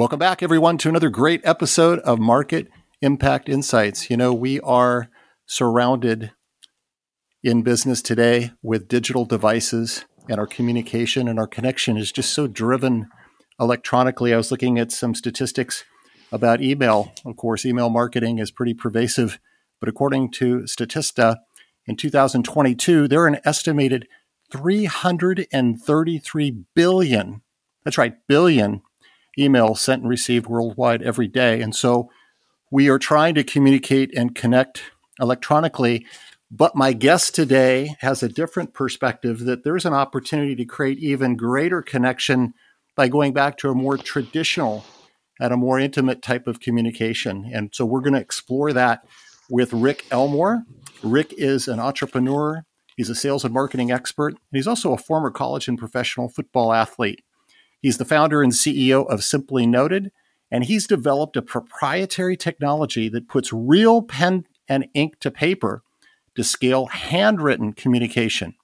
Welcome back, everyone, to another great episode of Market Impact Insights. You know, we are surrounded in business today with digital devices, and our communication and our connection is just so driven electronically. I was looking at some statistics about email. Of course, email marketing is pretty pervasive, but according to Statista, in 2022, there are an estimated 333 billion, that's right, billion emails sent and received worldwide every day. And so we are trying to communicate and connect electronically. But my guest today has a different perspective that there's an opportunity to create even greater connection by going back to a more traditional and a more intimate type of communication. And so we're going to explore that with Rick Elmore. Rick is an entrepreneur, he's a sales and marketing expert, and he's also a former college and professional football athlete. He's the founder and CEO of Simply Noted, and he's developed a proprietary technology that puts real pen and ink to paper to scale handwritten communication,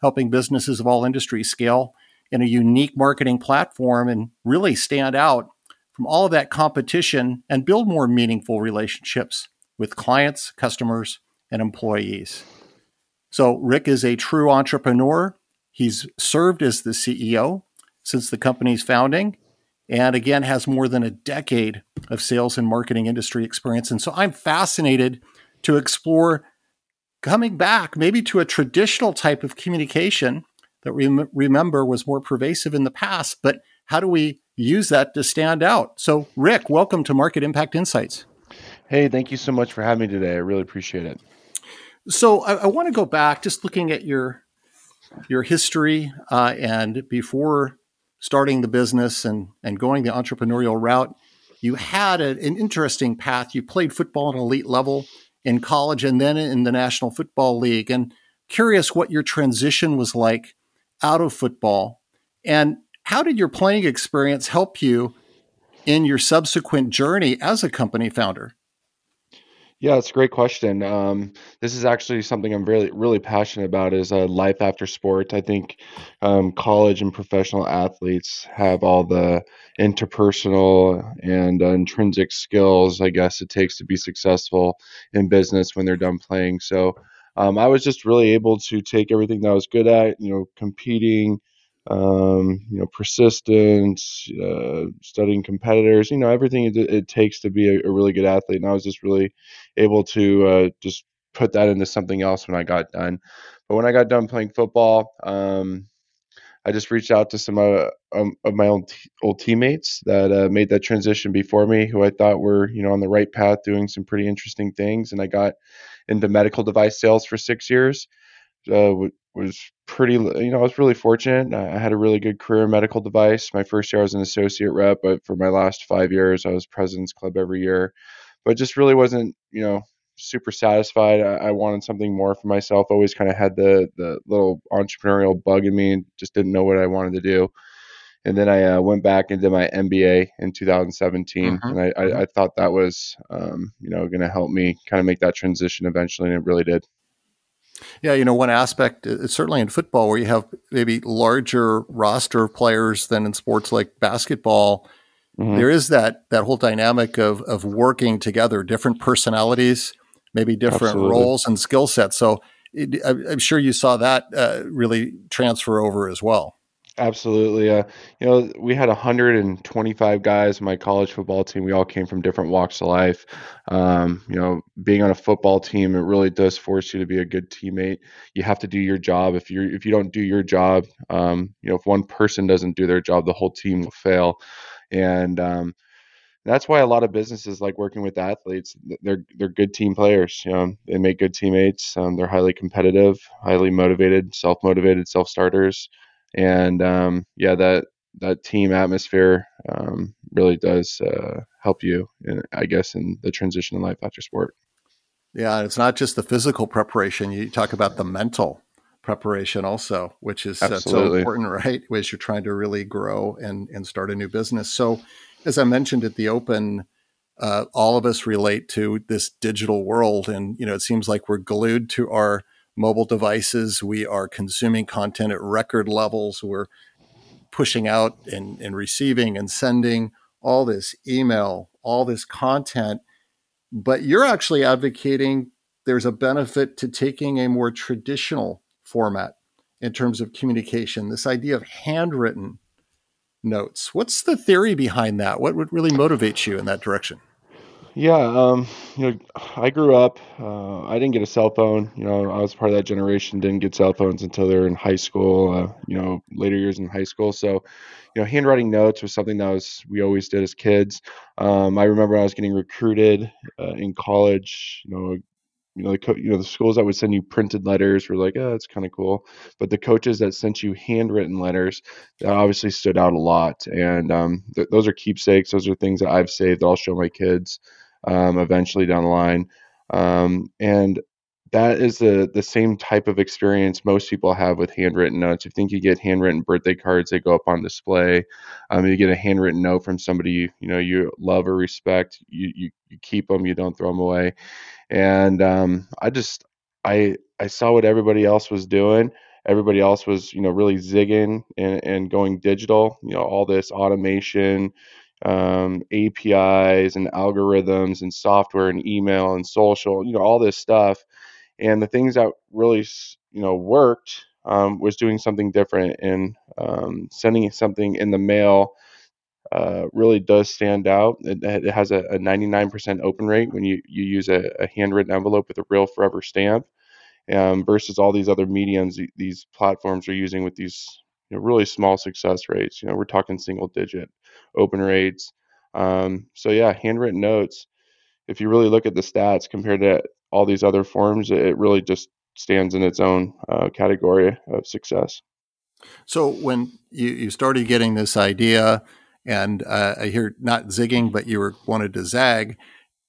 helping businesses of all industries scale in a unique marketing platform and really stand out from all of that competition and build more meaningful relationships with clients, customers, and employees. So, Rick is a true entrepreneur. He's served as the CEO since the company's founding and again has more than a decade of sales and marketing industry experience. And so I'm fascinated to explore coming back maybe to a traditional type of communication that we remember was more pervasive in the past, but how do we use that to stand out? So, Rick, welcome to Market Impact Insights. Hey, thank you so much for having me today. I really appreciate it. So, I, I want to go back, just looking at your your history, uh, and before starting the business and, and going the entrepreneurial route, you had a, an interesting path. You played football at an elite level in college and then in the National Football League. And curious what your transition was like out of football. And how did your playing experience help you in your subsequent journey as a company founder? Yeah, it's a great question. Um, this is actually something I'm really, really passionate about is uh, life after sport. I think um, college and professional athletes have all the interpersonal and uh, intrinsic skills, I guess, it takes to be successful in business when they're done playing. So um, I was just really able to take everything that I was good at, you know, competing, um, you know, persistence, uh, studying competitors, you know, everything it, it takes to be a, a, really good athlete. And I was just really able to uh, just put that into something else when I got done. But when I got done playing football, um, I just reached out to some uh, um, of my old, t- old teammates that uh, made that transition before me, who I thought were, you know, on the right path, doing some pretty interesting things. And I got into medical device sales for six years. Uh, was pretty, you know, I was really fortunate. I had a really good career in medical device. My first year I was an associate rep, but for my last five years I was president's club every year. But just really wasn't, you know, super satisfied. I, I wanted something more for myself. Always kind of had the the little entrepreneurial bug in me, and just didn't know what I wanted to do. And then I uh, went back and did my MBA in 2017, mm-hmm. and I, I. I, thought that was, um, you know, going to help me kind of make that transition eventually, and it really did. Yeah, you know, one aspect, uh, certainly in football, where you have maybe larger roster of players than in sports like basketball, mm-hmm. there is that that whole dynamic of of working together, different personalities, maybe different Absolutely. roles and skill sets. So it, I'm sure you saw that uh, really transfer over as well. Absolutely. Uh, you know, we had 125 guys in my college football team. We all came from different walks of life. Um, you know, being on a football team, it really does force you to be a good teammate. You have to do your job. If you if you don't do your job, um, you know, if one person doesn't do their job, the whole team will fail. And um, that's why a lot of businesses like working with athletes. They're they're good team players. You know, they make good teammates. Um, they're highly competitive, highly motivated, self motivated, self starters and um, yeah, that that team atmosphere um, really does uh, help you, in, I guess, in the transition in life after sport. Yeah, it's not just the physical preparation. You talk about the mental preparation also, which is uh, so important, right? As you're trying to really grow and, and start a new business. So, as I mentioned at the open, uh, all of us relate to this digital world, and you know, it seems like we're glued to our mobile devices. We are consuming content at record levels. We're pushing out and, and receiving and sending all this email, all this content. But you're actually advocating there's a benefit to taking a more traditional format in terms of communication, this idea of handwritten notes. What's the theory behind that? What would really motivate you in that direction? Yeah, um, you know, I grew up. Uh, I didn't get a cell phone. You know, I was part of that generation. Didn't get cell phones until they were in high school. Uh, you know, later years in high school. So, you know, handwriting notes was something that was we always did as kids. Um, I remember I was getting recruited uh, in college. You know, you know the co- you know the schools that would send you printed letters were like, oh, that's kind of cool. But the coaches that sent you handwritten letters that obviously stood out a lot. And um, th- those are keepsakes. Those are things that I've saved that I'll show my kids um, eventually down the line. Um, and that is the the same type of experience most people have with handwritten notes. You think you get handwritten birthday cards, they go up on display. Um, you get a handwritten note from somebody you, you know you love or respect, you, you you keep them, you don't throw them away. And um, I just I I saw what everybody else was doing. Everybody else was you know really zigging and, and going digital. You know all this automation, um, APIs and algorithms and software and email and social. You know all this stuff and the things that really, you know, worked um, was doing something different and um, sending something in the mail. Uh, really does stand out. It, it has a, a, 99% open rate when you, you use a, a, handwritten envelope with a real forever stamp um, versus all these other mediums these platforms are using with these you know, really small success rates. You know, we're talking single digit open rates. Um, so yeah, handwritten notes. If you really look at the stats compared to all these other forms, it really just stands in its own uh, category of success. So when you, you started getting this idea, and uh, I hear not zigging, but you were wanted to zag,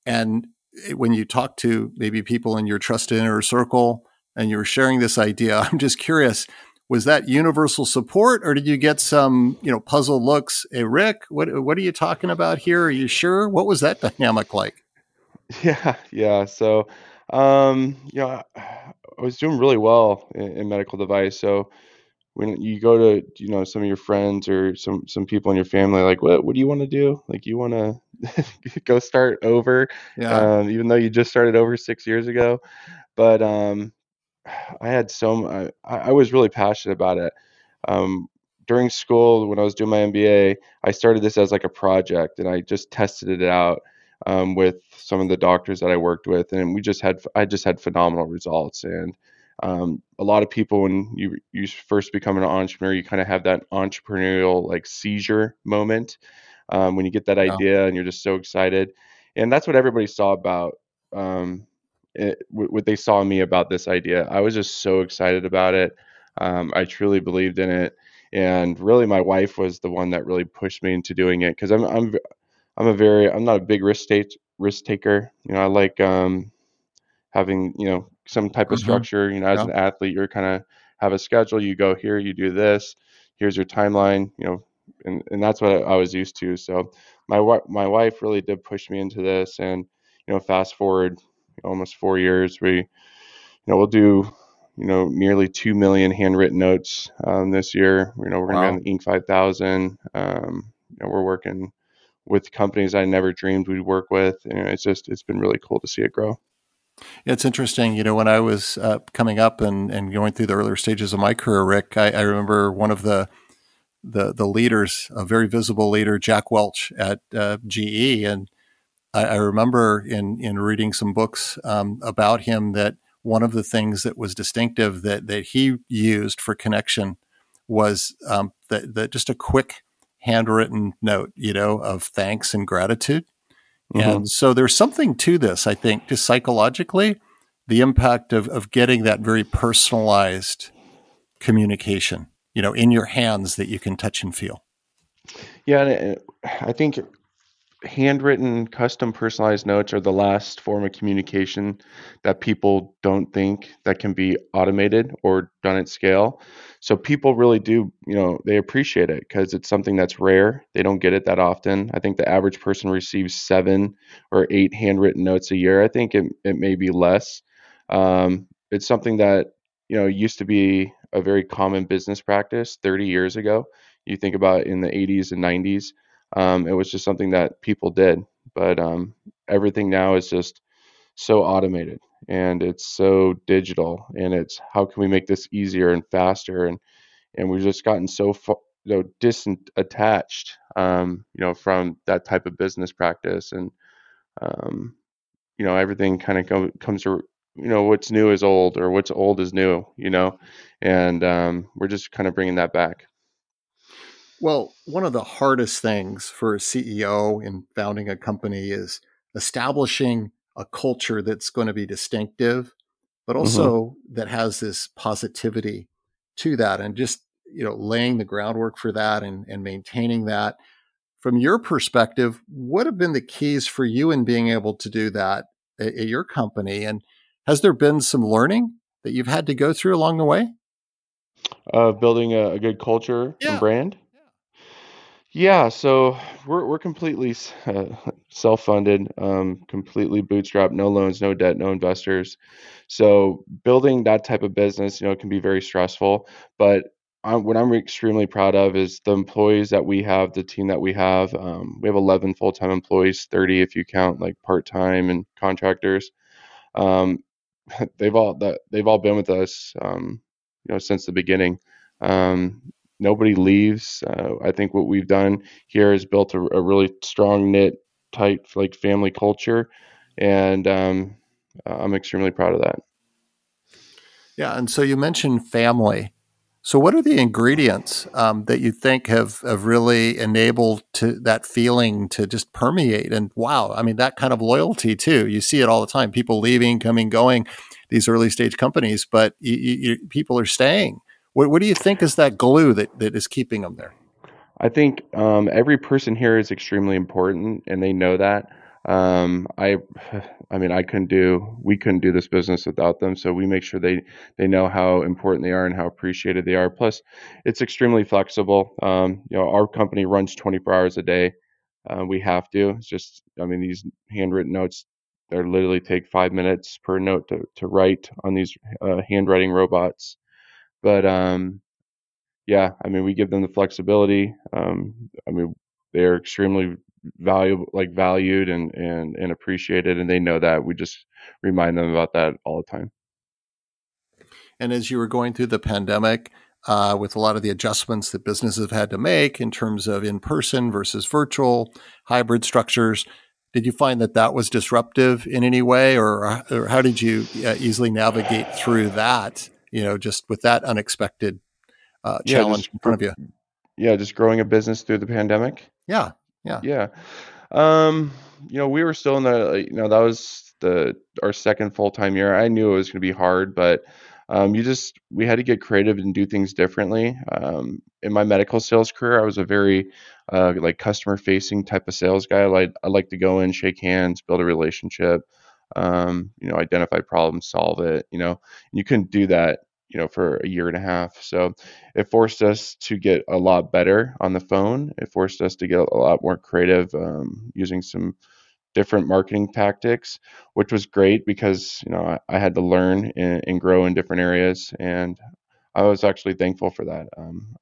and when you talk to maybe people in your trusted inner circle and you were sharing this idea, I'm just curious. Was that universal support, or did you get some, you know, puzzled looks? Hey, Rick, what what are you talking about here? Are you sure? What was that dynamic like? Yeah, yeah. So um, you know, I was doing really well in, in medical device. So when you go to you know some of your friends or some some people in your family like what what do you want to do like you want to go start over yeah. um, even though you just started over six years ago but um, i had so I, I was really passionate about it um, during school when i was doing my mba i started this as like a project and i just tested it out um, with some of the doctors that I worked with, and we just had I just had phenomenal results. And um, a lot of people, when you you first become an entrepreneur, you kind of have that entrepreneurial like seizure moment um, when you get that idea and you're just so excited. And that's what everybody saw about um, it, what they saw in me about this idea. I was just so excited about it. Um, I truly believed in it and really my wife was the one that really pushed me into doing it because I'm, I'm I'm a very I'm not a big risk take risk taker. You know, I like um, having you know some type of mm-hmm. structure. You know, as yeah. an athlete, you're kind of have a schedule. You go here, you do this. Here's your timeline. You know, and and that's what I was used to. So my my wife really did push me into this, and you know, fast forward almost four years, we you know we'll do you know nearly two million handwritten notes um, this year. You know, we're gonna wow. be on the Inc. 5000. Um, you know, we're working with companies I never dreamed we'd work with. And it's just it's been really cool to see it grow. It's interesting, you know, when I was uh, coming up and, and going through the earlier stages of my career, Rick, I, I remember one of the the the leaders, a very visible leader, Jack Welch at uh, GE, and I, I, remember in in reading some books um, about him that one of the things that was distinctive that that he used for connection was um, that, that just a quick handwritten note, you know, of thanks and gratitude. Mm-hmm. And so there's something to this, I think, just psychologically, the impact of, of getting that very personalized communication, you know, in your hands that you can touch and feel. Yeah, and I think handwritten, custom personalized notes are the last form of communication that people don't think that can be automated or done at scale. So people really do, you know, they appreciate it because it's something that's rare. They don't get it that often. I think the average person receives seven or eight handwritten notes a year. I think it, it may be less. Um, it's something that, you know, used to be a very common business practice 30 years ago. You think about in the 80s and 90s um, it was just something that people did. But um, everything now is just so automated and it's so digital and it's how can we make this easier and faster and and we've just gotten so far you know distant attached um, you know from that type of business practice and um, you know everything kind of com- comes to you know what's new is old or what's old is new you know and um, we're just kind of bringing that back well, one of the hardest things for a CEO in founding a company is establishing a culture that's going to be distinctive, but also mm-hmm. that has this positivity to that and just, you know, laying the groundwork for that and, and maintaining that. From your perspective, what have been the keys for you in being able to do that at, at your company? And has there been some learning that you've had to go through along the way? Uh, building a, a good culture yeah. and brand. Yeah, so we're we're completely uh, self-funded, um, completely bootstrapped, no loans, no debt, no investors. So building that type of business, you know, can be very stressful. But I'm, what I'm extremely proud of is the employees that we have, the team that we have. Um, we have 11 full-time employees, 30 if you count like part-time and contractors. Um, they've all that they've all been with us, um, you know, since the beginning. Um, nobody leaves. Uh, I think what we've done here is built a, a really strong knit, tight like family culture, and um, I'm extremely proud of that. Yeah, and so you mentioned family. So, what are the ingredients um, that you think have, have really enabled to that feeling to just permeate? And wow, I mean, that kind of loyalty too. You see it all the time. People leaving, coming, going. These early stage companies, but you, you, people are staying. What, what do you think is that glue that, that is keeping them there? I think um, every person here is extremely important, and they know that. Um, I, I mean, I couldn't do, we couldn't do this business without them. So we make sure they they know how important they are and how appreciated they are. Plus, it's extremely flexible. Um, you know, our company runs 24 hours a day. Uh, we have to. It's just, I mean, these handwritten notes, they literally take five minutes per note to, to write on these uh, handwriting robots. But um, yeah, I mean, we give them the flexibility. Um, I mean, they're extremely valuable, like valued and, and, and appreciated. And they know that we just remind them about that all the time. And as you were going through the pandemic, uh, with a lot of the adjustments that businesses have had to make in terms of in person versus virtual hybrid structures, did you find that that was disruptive in any way, or, or how did you uh, easily navigate through that you know, just with that unexpected uh, challenge yeah, in front of you. Yeah, just growing a business through the pandemic. Yeah, yeah, yeah. Um, you know, we were still in the, you know, that was the our second full time year. I knew it was going to be hard, but um, you just we had to get creative and do things differently. Um, in my medical sales career, I was a very uh, like customer facing type of sales guy. I like I like to go in, shake hands, build a relationship um, you know, identify problems, solve it, you know, you couldn't do that, you know, for a year and a half. So it forced us to get a lot better on the phone. It forced us to get a lot more creative um, using some different marketing tactics, which was great because, you know, I, I had to learn and, and, grow in different areas. And I was actually thankful for that. Um,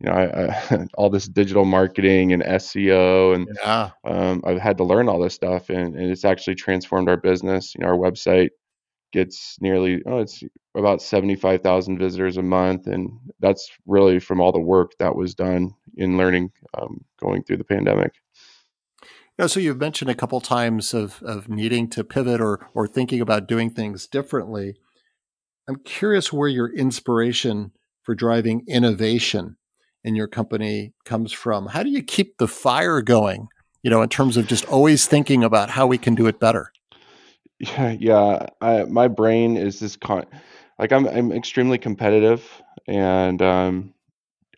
you know, I, I, all this digital marketing and SEO, and yeah. um, I've had to learn all this stuff, and, and, it's actually transformed our business. You know, our website gets nearly oh, it's about seventy five thousand visitors a month, and that's really from all the work that was done in learning um, going through the pandemic. Yeah, so you've mentioned a couple times of of needing to pivot or or thinking about doing things differently. I'm curious where your inspiration for driving innovation in your company comes from. How do you keep the fire going, you know, in terms of just always thinking about how we can do it better? Yeah, yeah. I, my brain is this con like I'm I'm extremely competitive and um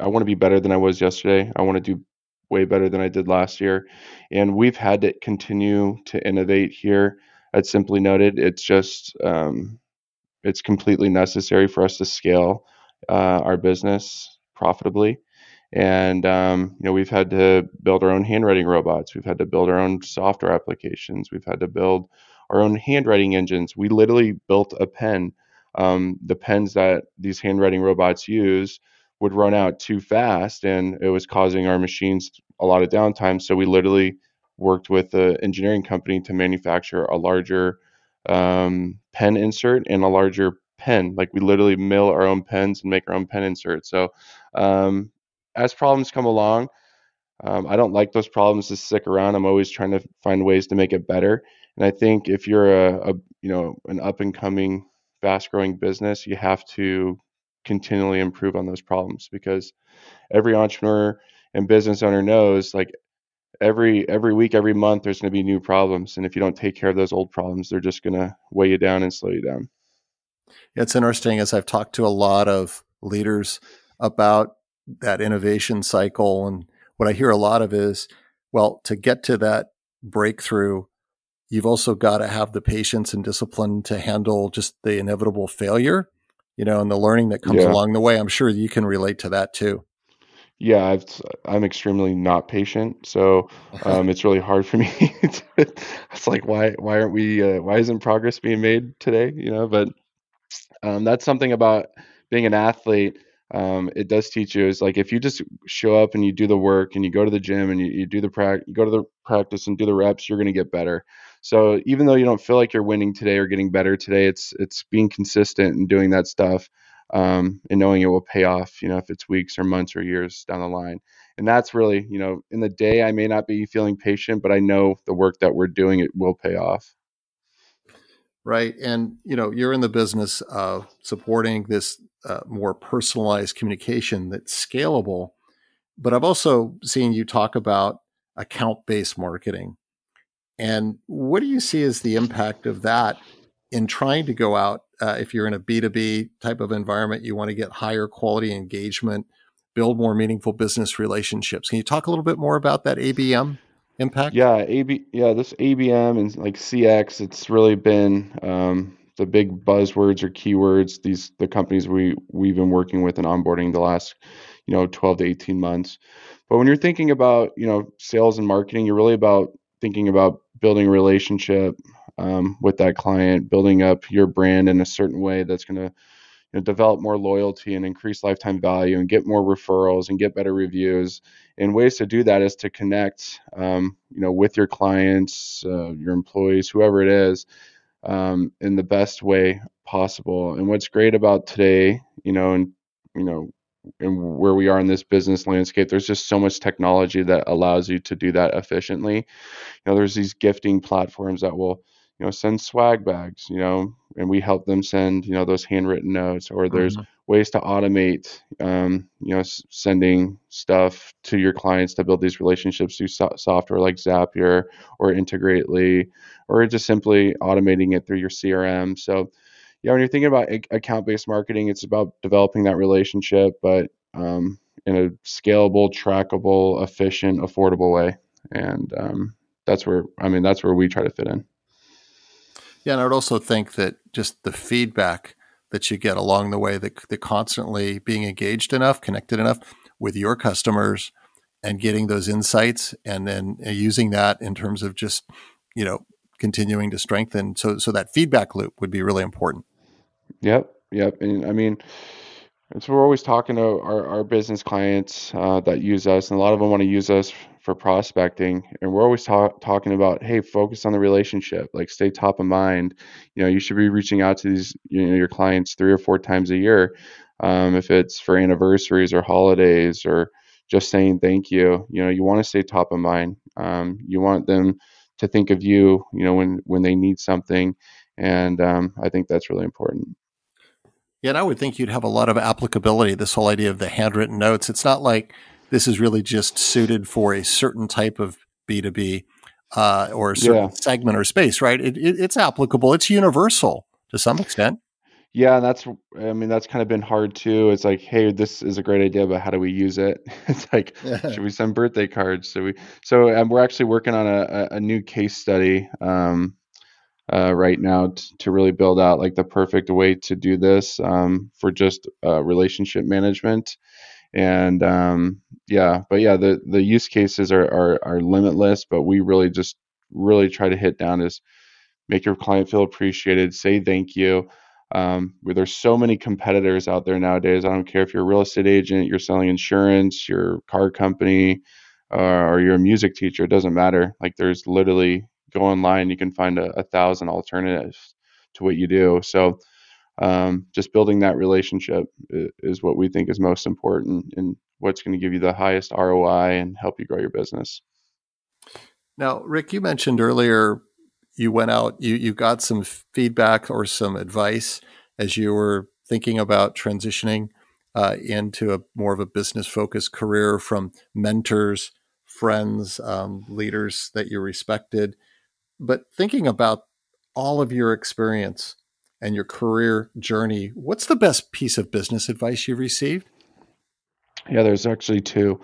I want to be better than I was yesterday. I want to do way better than I did last year. And we've had to continue to innovate here at Simply Noted. It's just um, it's completely necessary for us to scale uh, our business profitably. And um, you know, we've had to build our own handwriting robots. We've had to build our own software applications. We've had to build our own handwriting engines. We literally built a pen. Um, the pens that these handwriting robots use would run out too fast, and it was causing our machines a lot of downtime. So we literally worked with an engineering company to manufacture a larger um, pen insert and a larger pen. Like we literally mill our own pens and make our own pen insert. So um, as problems come along, um, I don't like those problems to stick around. I'm always trying to find ways to make it better. And I think if you're a, a you know an up and coming, fast growing business, you have to continually improve on those problems because every entrepreneur and business owner knows like every every week every month there's going to be new problems and if you don't take care of those old problems they're just going to weigh you down and slow you down it's interesting as i've talked to a lot of leaders about that innovation cycle and what i hear a lot of is well to get to that breakthrough you've also got to have the patience and discipline to handle just the inevitable failure you know and the learning that comes yeah. along the way i'm sure you can relate to that too yeah, I've, I'm extremely not patient, so um, it's really hard for me. to, it's like why why aren't we uh, why isn't progress being made today? You know, but um, that's something about being an athlete. Um, it does teach you is like if you just show up and you do the work and you go to the gym and you, you do the practice, you go to the practice and do the reps, you're going to get better. So even though you don't feel like you're winning today or getting better today, it's it's being consistent and doing that stuff um, and knowing it will pay off, you know, if it's weeks or months or years down the line. And that's really, you know, in the day, I may not be feeling patient, but I know the work that we're doing, it will pay off. Right. And, you know, you're in the business of supporting this uh, more personalized communication that's scalable. But I've also seen you talk about account based marketing. And what do you see as the impact of that in trying to go out, uh, if you're in a B2B type of environment, you want to get higher quality engagement, build more meaningful business relationships. Can you talk a little bit more about that ABM impact? Yeah, AB, yeah, this ABM and like CX, it's really been um, the big buzzwords or keywords. These the companies we we've been working with and onboarding the last, you know, 12 to 18 months. But when you're thinking about you know sales and marketing, you're really about thinking about building a relationship, um, with that client, building up your brand in a certain way that's going to you know, develop more loyalty and increase lifetime value and get more referrals and get better reviews. And ways to do that is to connect, um, you know, with your clients, uh, your employees, whoever it is, um, in the best way possible. And what's great about today, you know, and you know, and where we are in this business landscape, there's just so much technology that allows you to do that efficiently. You know, there's these gifting platforms that will you know send swag bags you know and we help them send you know those handwritten notes or there's mm-hmm. ways to automate um, you know s- sending stuff to your clients to build these relationships through so- software like zapier or integrately or just simply automating it through your crm so yeah when you're thinking about a- account-based marketing it's about developing that relationship but um, in a scalable trackable efficient affordable way. And um, that's where i mean that's where we try to fit in yeah, and I would also think that just the feedback that you get along the way, that constantly being engaged enough, connected enough with your customers, and getting those insights, and then uh, using that in terms of just you know continuing to strengthen. So so that feedback loop would be really important. Yep, yep, and I mean. So we're always talking to our, our business clients uh, that use us, and a lot of them want to use us for prospecting and we're always talk, talking about hey focus on the relationship like stay top of mind you know you should be reaching out to these you know your clients three or four times a year um, if it's for anniversaries or holidays or just saying thank you you know you want to stay top of mind um, you want them to think of you you know when when they need something and um, i think that's really important yeah, and I would think you'd have a lot of applicability. This whole idea of the handwritten notes. It's not like this is really just suited for a certain type of B2B uh, or a certain yeah. segment or space, right? It, it, it's applicable. It's universal to some extent. Yeah, that's I mean that's kind of been hard too. It's like, hey, this is a great idea, but how do we use it? It's like, should we send birthday cards? So we so um, we're actually working on a, a new case study um, uh, right now t- to really build out like the perfect way to do this um, for just uh, relationship management. And um, yeah, but yeah, the the use cases are, are are limitless, but we really just really try to hit down is make your client feel appreciated, say thank you um, there's so many competitors out there nowadays. I don't care if you're a real estate agent, you're selling insurance, your car company, uh, or you're a music teacher. It doesn't matter. Like there's literally go online, you can find a, a thousand alternatives to what you do. So um, just building that relationship is, what we think is most important and what's going to give you the highest ROI and help you grow your business. Now, Rick, you mentioned earlier you went out, you, you got some feedback or some advice as you were thinking about transitioning uh, into a more of a business focused career from mentors, friends, um, leaders that you respected. But thinking about all of your experience and your career journey, what's the best piece of business advice you've received? Yeah, there's actually two.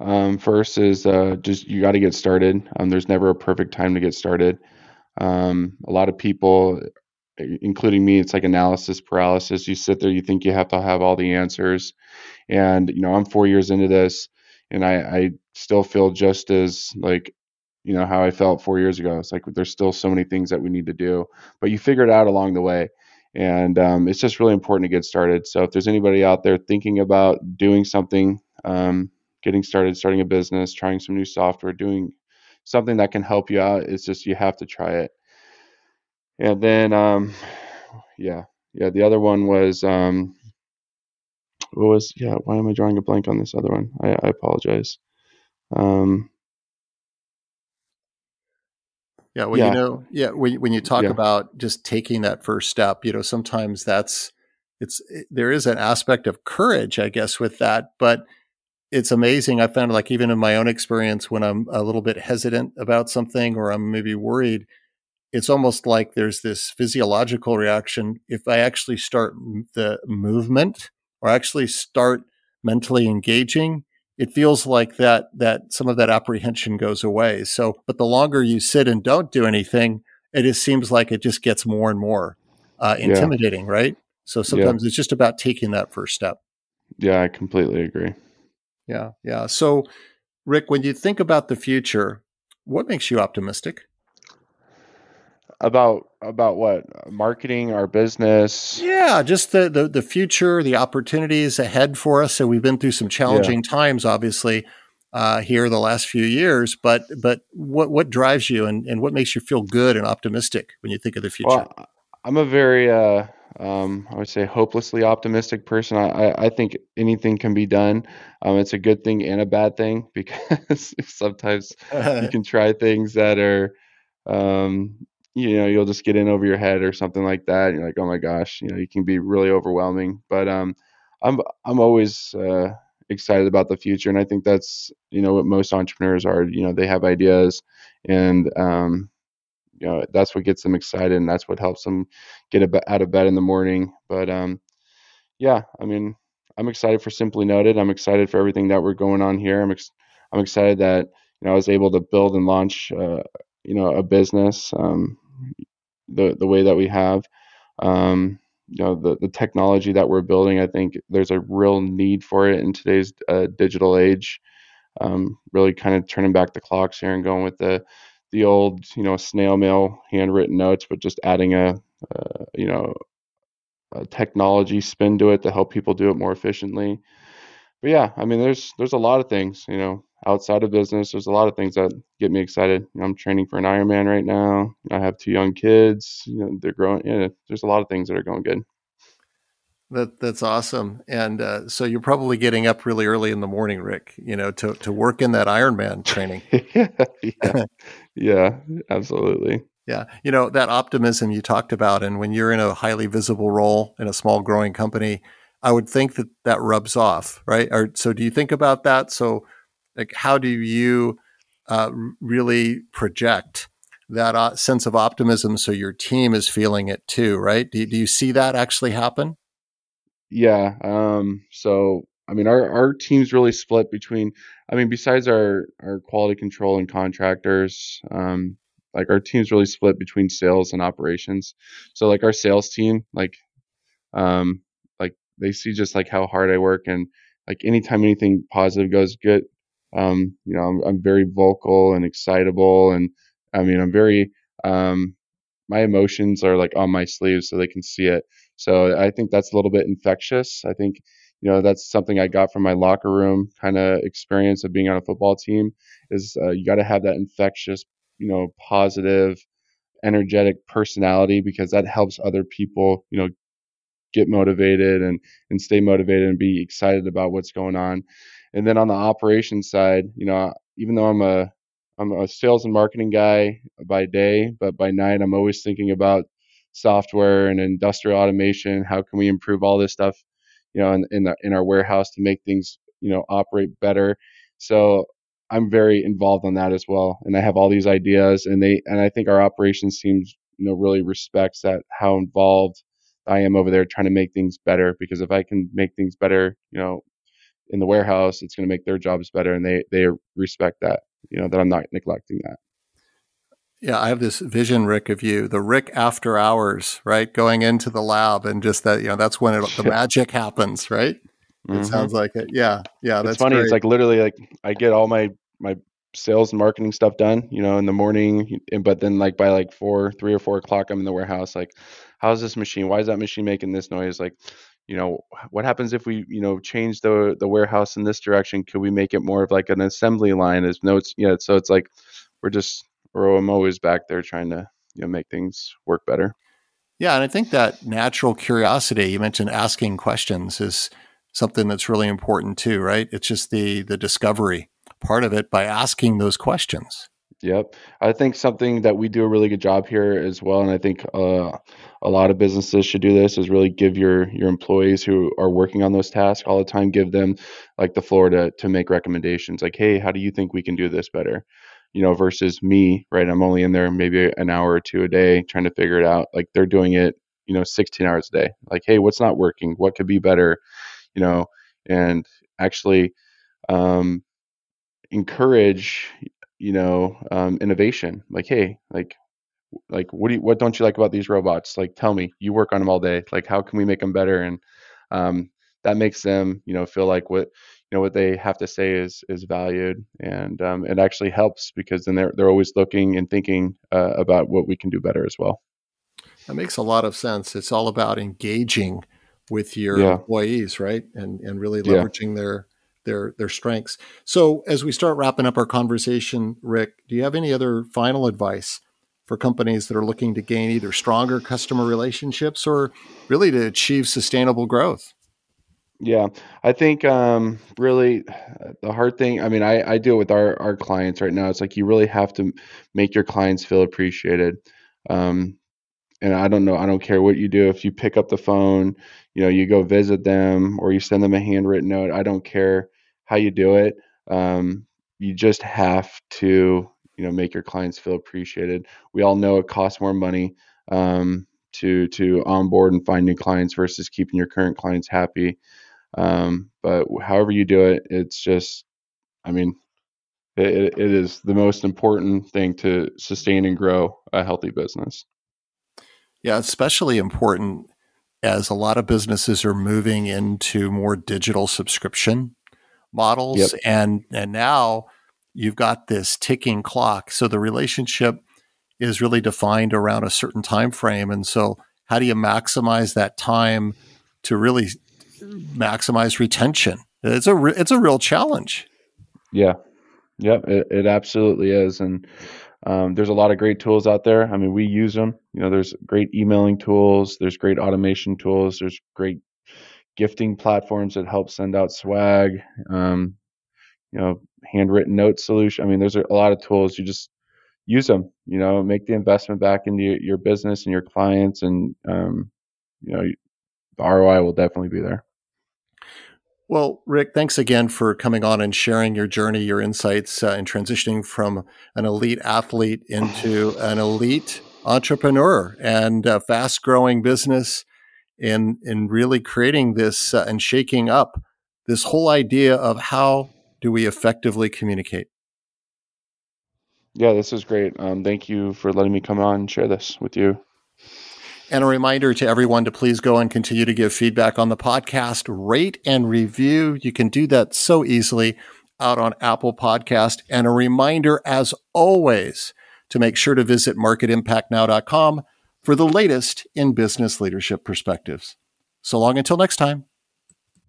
Um, first is uh, just you got to get started. Um, there's never a perfect time to get started. Um, a lot of people, including me, it's like analysis paralysis. You sit there, you think you have to have all the answers. And, you know, I'm four years into this and I, I still feel just as like, you know, how I felt four years ago. It's like there's still so many things that we need to do, but you figure it out along the way. And um, it's just really important to get started. So if there's anybody out there thinking about doing something, um, getting started, starting a business, trying some new software, doing something that can help you out. It's just you have to try it. And then, um, yeah, yeah. The other one was, um, what was, yeah. Why am I drawing a blank on this other one? I, I apologize. Um, yeah, well, yeah. you know, yeah, when when you talk yeah. about just taking that first step, you know, sometimes that's it's eh, there is an aspect of courage, I guess, with that, but it's amazing. I found like even in my own experience, when I'm a little bit hesitant about something or I'm maybe worried, it's almost like there's this physiological reaction. If I actually start the movement or actually start mentally engaging, it feels like that that some of that apprehension goes away. So, but the longer you sit and don't do anything, it just seems like it just gets more and more uh, intimidating, yeah. right? So sometimes yeah. it's just about taking that first step. Yeah, I completely agree. Yeah, yeah. So, Rick, when you think about the future, what makes you optimistic? About about what? Marketing, our business. Yeah, just the the, the future, the opportunities ahead for us. So we've been through some challenging yeah. times, obviously, uh, here the last few years. But but what what drives you and, and what makes you feel good and optimistic when you think of the future? Well, I'm a very uh, um, I would say hopelessly optimistic person. I, I, think anything can be done. Um, it's a good thing and a bad thing because sometimes you can try things that are, um, you know, you'll just get in over your head or something like that. You're like, oh my gosh, you know, you can be really overwhelming. But um, I'm I'm always uh, excited about the future, and I think that's you know what most entrepreneurs are. You know, they have ideas and um, you know that's what gets them excited and that's what helps them get out of bed in the morning but um yeah i mean i'm excited for simply noted i'm excited for everything that we're going on here i'm ex- i'm excited that you know i was able to build and launch uh, you know a business um the the way that we have um you know the the technology that we're building i think there's a real need for it in today's uh, digital age um, really kind of turning back the clocks here and going with the the old, you know, snail mail handwritten notes, but just adding a, uh, you know, a technology spin to it to help people do it more efficiently. But yeah, I mean, there's there's a lot of things, you know, outside of business. There's a lot of things that get me excited. You know, I'm training for an Ironman right now. I have two young kids. You know, they're growing. Yeah, there's a lot of things that are going good. That that's awesome. And uh, so you're probably getting up really early in the morning, Rick. You know, to to work in that Ironman training. yeah, yeah, yeah, absolutely. Yeah, you know that optimism you talked about, and when you're in a highly visible role in a small growing company, I would think that that rubs off, right? Or so, do you think about that? So, like, how do you uh, really project that uh, sense of optimism so your team is feeling it too, right? Do, do you see that actually happen? Yeah. Um, so, I mean, our, our team's really split between, I mean, besides our, our quality control and contractors, um, like our team's really split between sales and operations. So like our sales team, like, um, they see just like how hard I work and like anytime anything positive goes good, um, you know, I'm, I'm very vocal and excitable and I mean, I'm very, um, my emotions are like on my sleeves so they can see it. So I think that's a little bit infectious. I think, you know, that's something I got from my locker room kind of experience of being on a football team is uh, you got to have that infectious, you know, positive, energetic personality because that helps other people, you know, get motivated and and stay motivated and be excited about what's going on. And then on the operations side, you know, even though I'm a I'm a sales and marketing guy by day, but by night I'm always thinking about software and industrial automation. How can we improve all this stuff, you know, in in, the, in our warehouse to make things, you know, operate better. So I'm very involved on that as well, and I have all these ideas, and they and I think our operations team, you know, really respects that how involved I am over there trying to make things better. Because if I can make things better, you know, in the warehouse, it's going to make their jobs better, and they they respect that you know that I'm not neglecting that. Yeah, I have this vision, Rick, of you, the Rick after hours, right? Going into the lab and just that, you know, that's when it, the magic happens, right? It mm-hmm. sounds like it. Yeah, yeah. That's it's funny. Great. It's like literally like I get all my my sales and marketing stuff done, you know, in the morning, but then like by like four, three or four o'clock, I'm in the warehouse. Like, how's this machine? Why is that machine making this noise? Like, you know what happens if we you know change the the warehouse in this direction could we make it more of like an assembly line as notes yeah so it's like we're just or i'm always back there trying to you know make things work better yeah and i think that natural curiosity you mentioned asking questions is something that's really important too right it's just the the discovery part of it by asking those questions Yep. I think something that we do a really good job here as well, and I think uh, a lot of businesses should do this is really give your your employees who are working on those tasks all the time, give them like the floor to to make recommendations. Like, hey, how do you think we can do this better? You know, versus me, right? I'm only in there maybe an hour or two a day trying to figure it out. Like they're doing it, you know, 16 hours a day. Like, hey, what's not working? What could be better? You know, and actually um, encourage you know um, innovation like hey like like what do you, what don't you like about these robots? Like tell me you work on them all day like how can we make them better? And um, that makes them you know feel like what you know what they have to say is is valued. And um, it actually helps because then they're they're always looking and thinking uh, about what we can do better as well. That makes a lot of sense. It's all about engaging with your yeah. employees right? And and really leveraging yeah. their their their strengths. So as we start wrapping up our conversation, Rick, do you have any other final advice for companies that are looking to gain either stronger customer relationships or really to achieve sustainable growth? Yeah, I think um, really the hard thing. I mean, I, I deal with our our clients right now. It's like you really have to make your clients feel appreciated. Um, and I don't know, I don't care what you do. If you pick up the phone, you know, you go visit them or you send them a handwritten note. I don't care how you do it. Um, you just have to, you know, make your clients feel appreciated. We all know it costs more money um, to to onboard and find new clients versus keeping your current clients happy. Um, but however you do it, it's just, I mean, it, it is the most important thing to sustain and grow a healthy business. Yeah, especially important as a lot of businesses are moving into more digital subscription models yep. and and now you've got this ticking clock. So the relationship is really defined around a certain time frame and so how do you maximize that time to really maximize retention? It's a re- it's a real challenge. Yeah. Yep it, it absolutely is. And um, there's a lot of great tools out there. I mean we use them you know there's great emailing tools there's great automation tools there's great gifting platforms that help send out swag, um, you know, handwritten note solution. I mean, there's a lot of tools. You just use them. You know, make the investment back into your business and your clients, and um, you know, the ROI will definitely be there. Well, Rick, thanks again for coming on and sharing your journey, your insights, uh, and transitioning from an elite athlete into an elite entrepreneur and a fast growing business in, in really creating this uh, and shaking up this whole idea of how do we effectively communicate. Yeah, this is great. Um, thank you for letting me come on and share this with you. And a reminder to everyone to please go and continue to give feedback on the podcast, rate and review. You can do that so easily out on Apple Podcast. And a reminder, as always, to make sure to visit marketimpactnow.com for the latest in business leadership perspectives. So long until next time.